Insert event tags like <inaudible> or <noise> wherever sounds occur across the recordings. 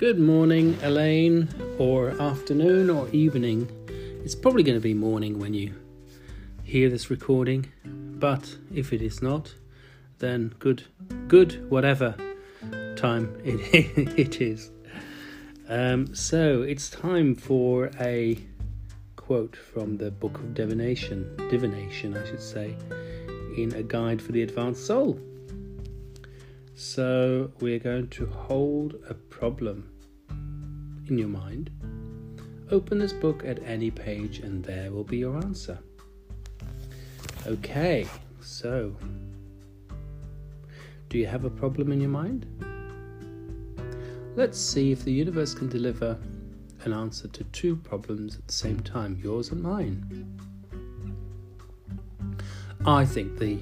Good morning, Elaine, or afternoon, or evening. It's probably going to be morning when you hear this recording, but if it is not, then good, good, whatever time it, <laughs> it is. Um, so it's time for a quote from the Book of Divination, divination, I should say, in a guide for the advanced soul. So we're going to hold a problem in your mind. Open this book at any page and there will be your answer. Okay, so do you have a problem in your mind? Let's see if the universe can deliver an answer to two problems at the same time, yours and mine. I think the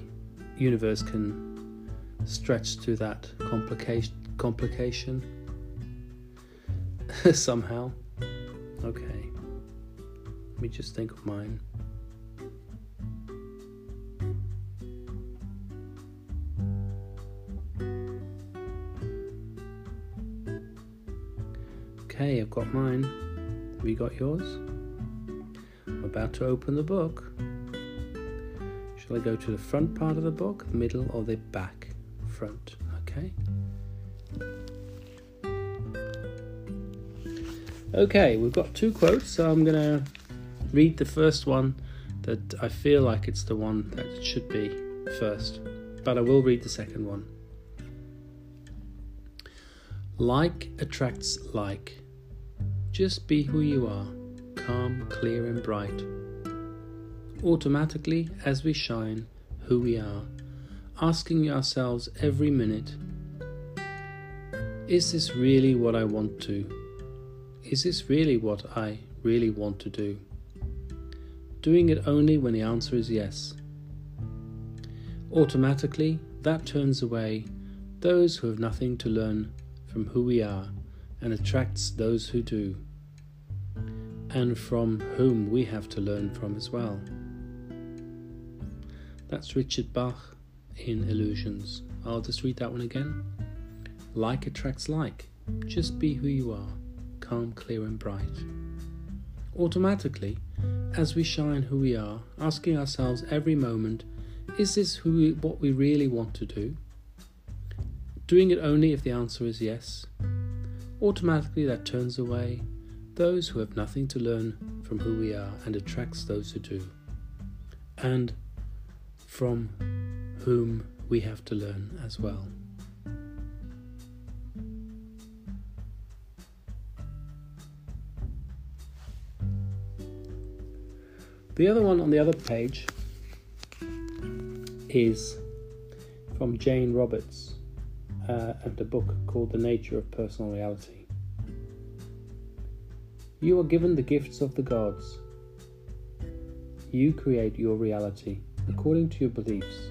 universe can stretch to that complication complication <laughs> somehow. Okay. Let me just think of mine. Okay, I've got mine. Have you got yours? I'm about to open the book. Shall I go to the front part of the book, middle, or the back? front. Okay. Okay, we've got two quotes, so I'm going to read the first one that I feel like it's the one that should be first, but I will read the second one. Like attracts like. Just be who you are, calm, clear, and bright. Automatically, as we shine who we are, asking ourselves every minute is this really what I want to? Is this really what I really want to do? Doing it only when the answer is yes. Automatically, that turns away those who have nothing to learn from who we are and attracts those who do, and from whom we have to learn from as well. That's Richard Bach in illusions. I'll just read that one again. Like attracts like. Just be who you are, calm, clear, and bright. Automatically, as we shine who we are, asking ourselves every moment, is this who we, what we really want to do? Doing it only if the answer is yes. Automatically, that turns away those who have nothing to learn from who we are and attracts those who do. And from whom we have to learn as well. The other one on the other page is from Jane Roberts uh, and a book called The Nature of Personal Reality. You are given the gifts of the gods. You create your reality according to your beliefs.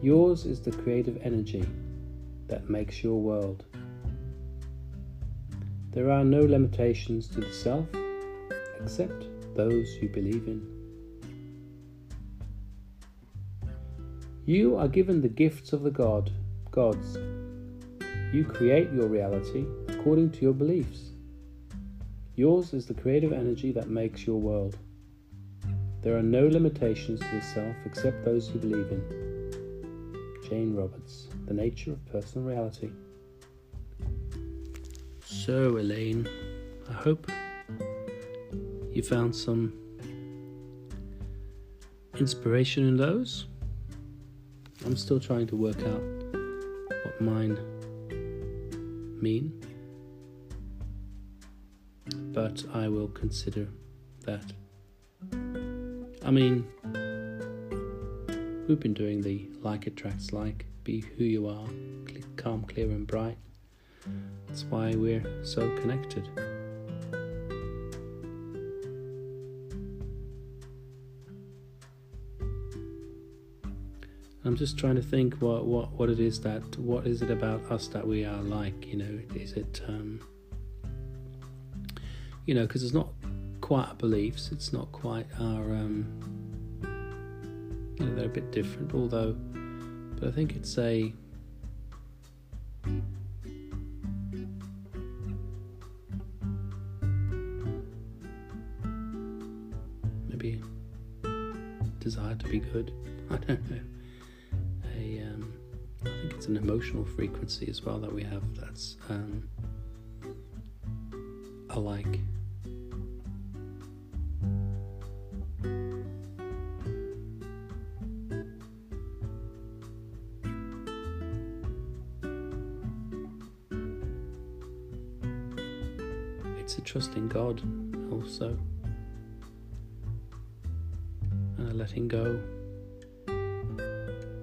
Yours is the creative energy that makes your world. There are no limitations to the self except those you believe in. You are given the gifts of the God, gods. You create your reality according to your beliefs. Yours is the creative energy that makes your world. There are no limitations to the self except those you believe in. Jane Roberts, The Nature of Personal Reality. So, Elaine, I hope you found some inspiration in those. I'm still trying to work out what mine mean, but I will consider that. I mean, We've been doing the like attracts like, be who you are, calm, clear, and bright. That's why we're so connected. I'm just trying to think what, what, what it is that what is it about us that we are like? You know, is it um, you know because it's not quite our beliefs. It's not quite our um, you know they're a bit different. Although, but I think it's a maybe desire to be good. <laughs> I don't know it's an emotional frequency as well that we have that's um, alike. It's a trust in God also and a letting go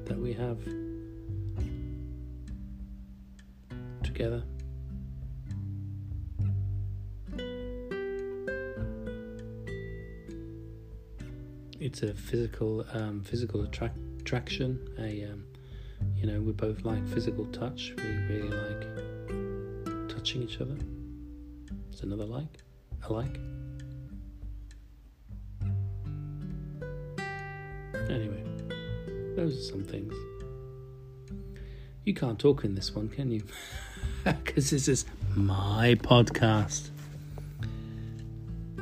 that we have together. It's a physical, um, physical attract- attraction. A, um, you know, we both like physical touch. We really like touching each other. It's another like, a like. Anyway, those are some things. You can't talk in this one, can you? <laughs> Because this is my podcast.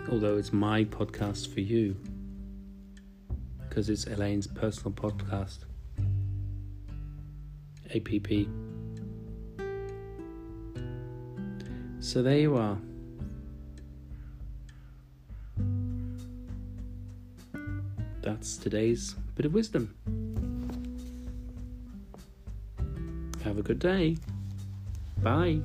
Although it's my podcast for you. Because it's Elaine's personal podcast. APP. So there you are. That's today's bit of wisdom. Have a good day. Bye.